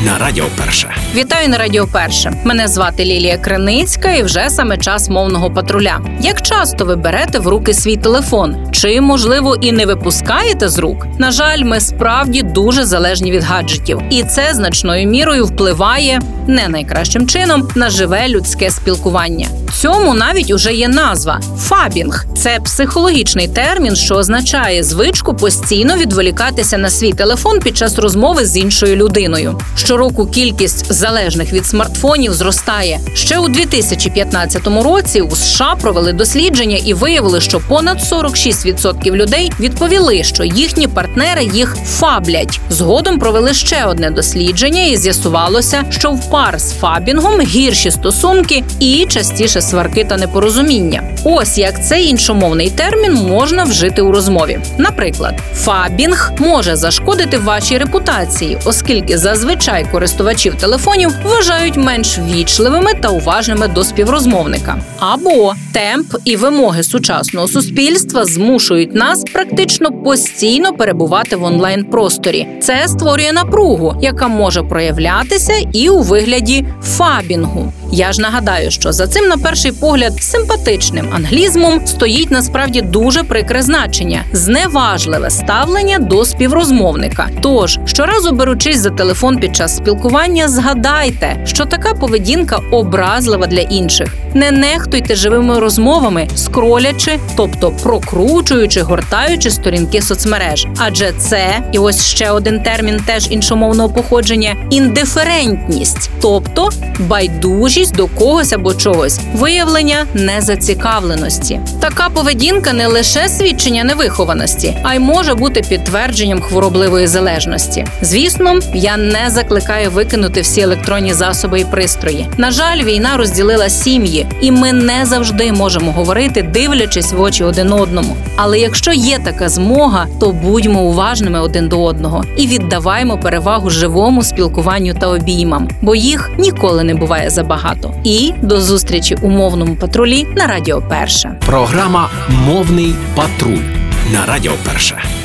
на Радіо Перше. Вітаю на Радіо Перше. Мене звати Лілія Криницька, і вже саме час мовного патруля. Як часто ви берете в руки свій телефон? Чи можливо і не випускаєте з рук? На жаль, ми справді дуже залежні від гаджетів, і це значною мірою впливає не найкращим чином на живе людське спілкування. Цьому навіть уже є назва фабінг. Це психологічний термін, що означає звичку постійно відволікатися на свій телефон під час розмови з іншою людиною. Щороку кількість залежних від смартфонів зростає. Ще у 2015 році у США провели дослідження і виявили, що понад 46% людей відповіли, що їхні партнери їх фаблять. Згодом провели ще одне дослідження, і з'ясувалося, що в пар з фабінгом гірші стосунки і частіше сварки та непорозуміння. Ось як цей іншомовний термін можна вжити у розмові. Наприклад, фабінг може зашкодити вашій репутації, оскільки зазвичай користувачів телефонів вважають менш вічливими та уважними до співрозмовника. Або темп і вимоги сучасного суспільства змушують нас практично постійно перебувати в онлайн просторі. Це створює напругу, яка може проявлятися і у вигляді фабінгу. Я ж нагадаю, що за цим на перший погляд симпатичним англізмом стоїть насправді дуже прикре значення зневажливе ставлення до співрозмовника. Тож щоразу беручись за телефон під час спілкування, згадайте, що така поведінка образлива для інших. Не нехтуйте живими розмовами, скролячи, тобто прокручуючи, гортаючи сторінки соцмереж. Адже це і ось ще один термін, теж іншомовного походження індиферентність, тобто байдужість до когось або чогось, виявлення незацікавленості. Така поведінка не лише свідчення невихованості, а й може бути підтвердженням хворобливої залежності. Звісно, я не закликаю викинути всі електронні засоби і пристрої. На жаль, війна розділила сім'ї, і ми не завжди можемо говорити, дивлячись в очі один одному. Але якщо є така змога, то будьмо уважними один до одного і віддаваймо перевагу живому спілкуванню та обіймам, бо їх ніколи не буває забагато. І до зустрічі у мовному патрулі на Радіо Перше. Програма Мовний патруль на Радіо Перше.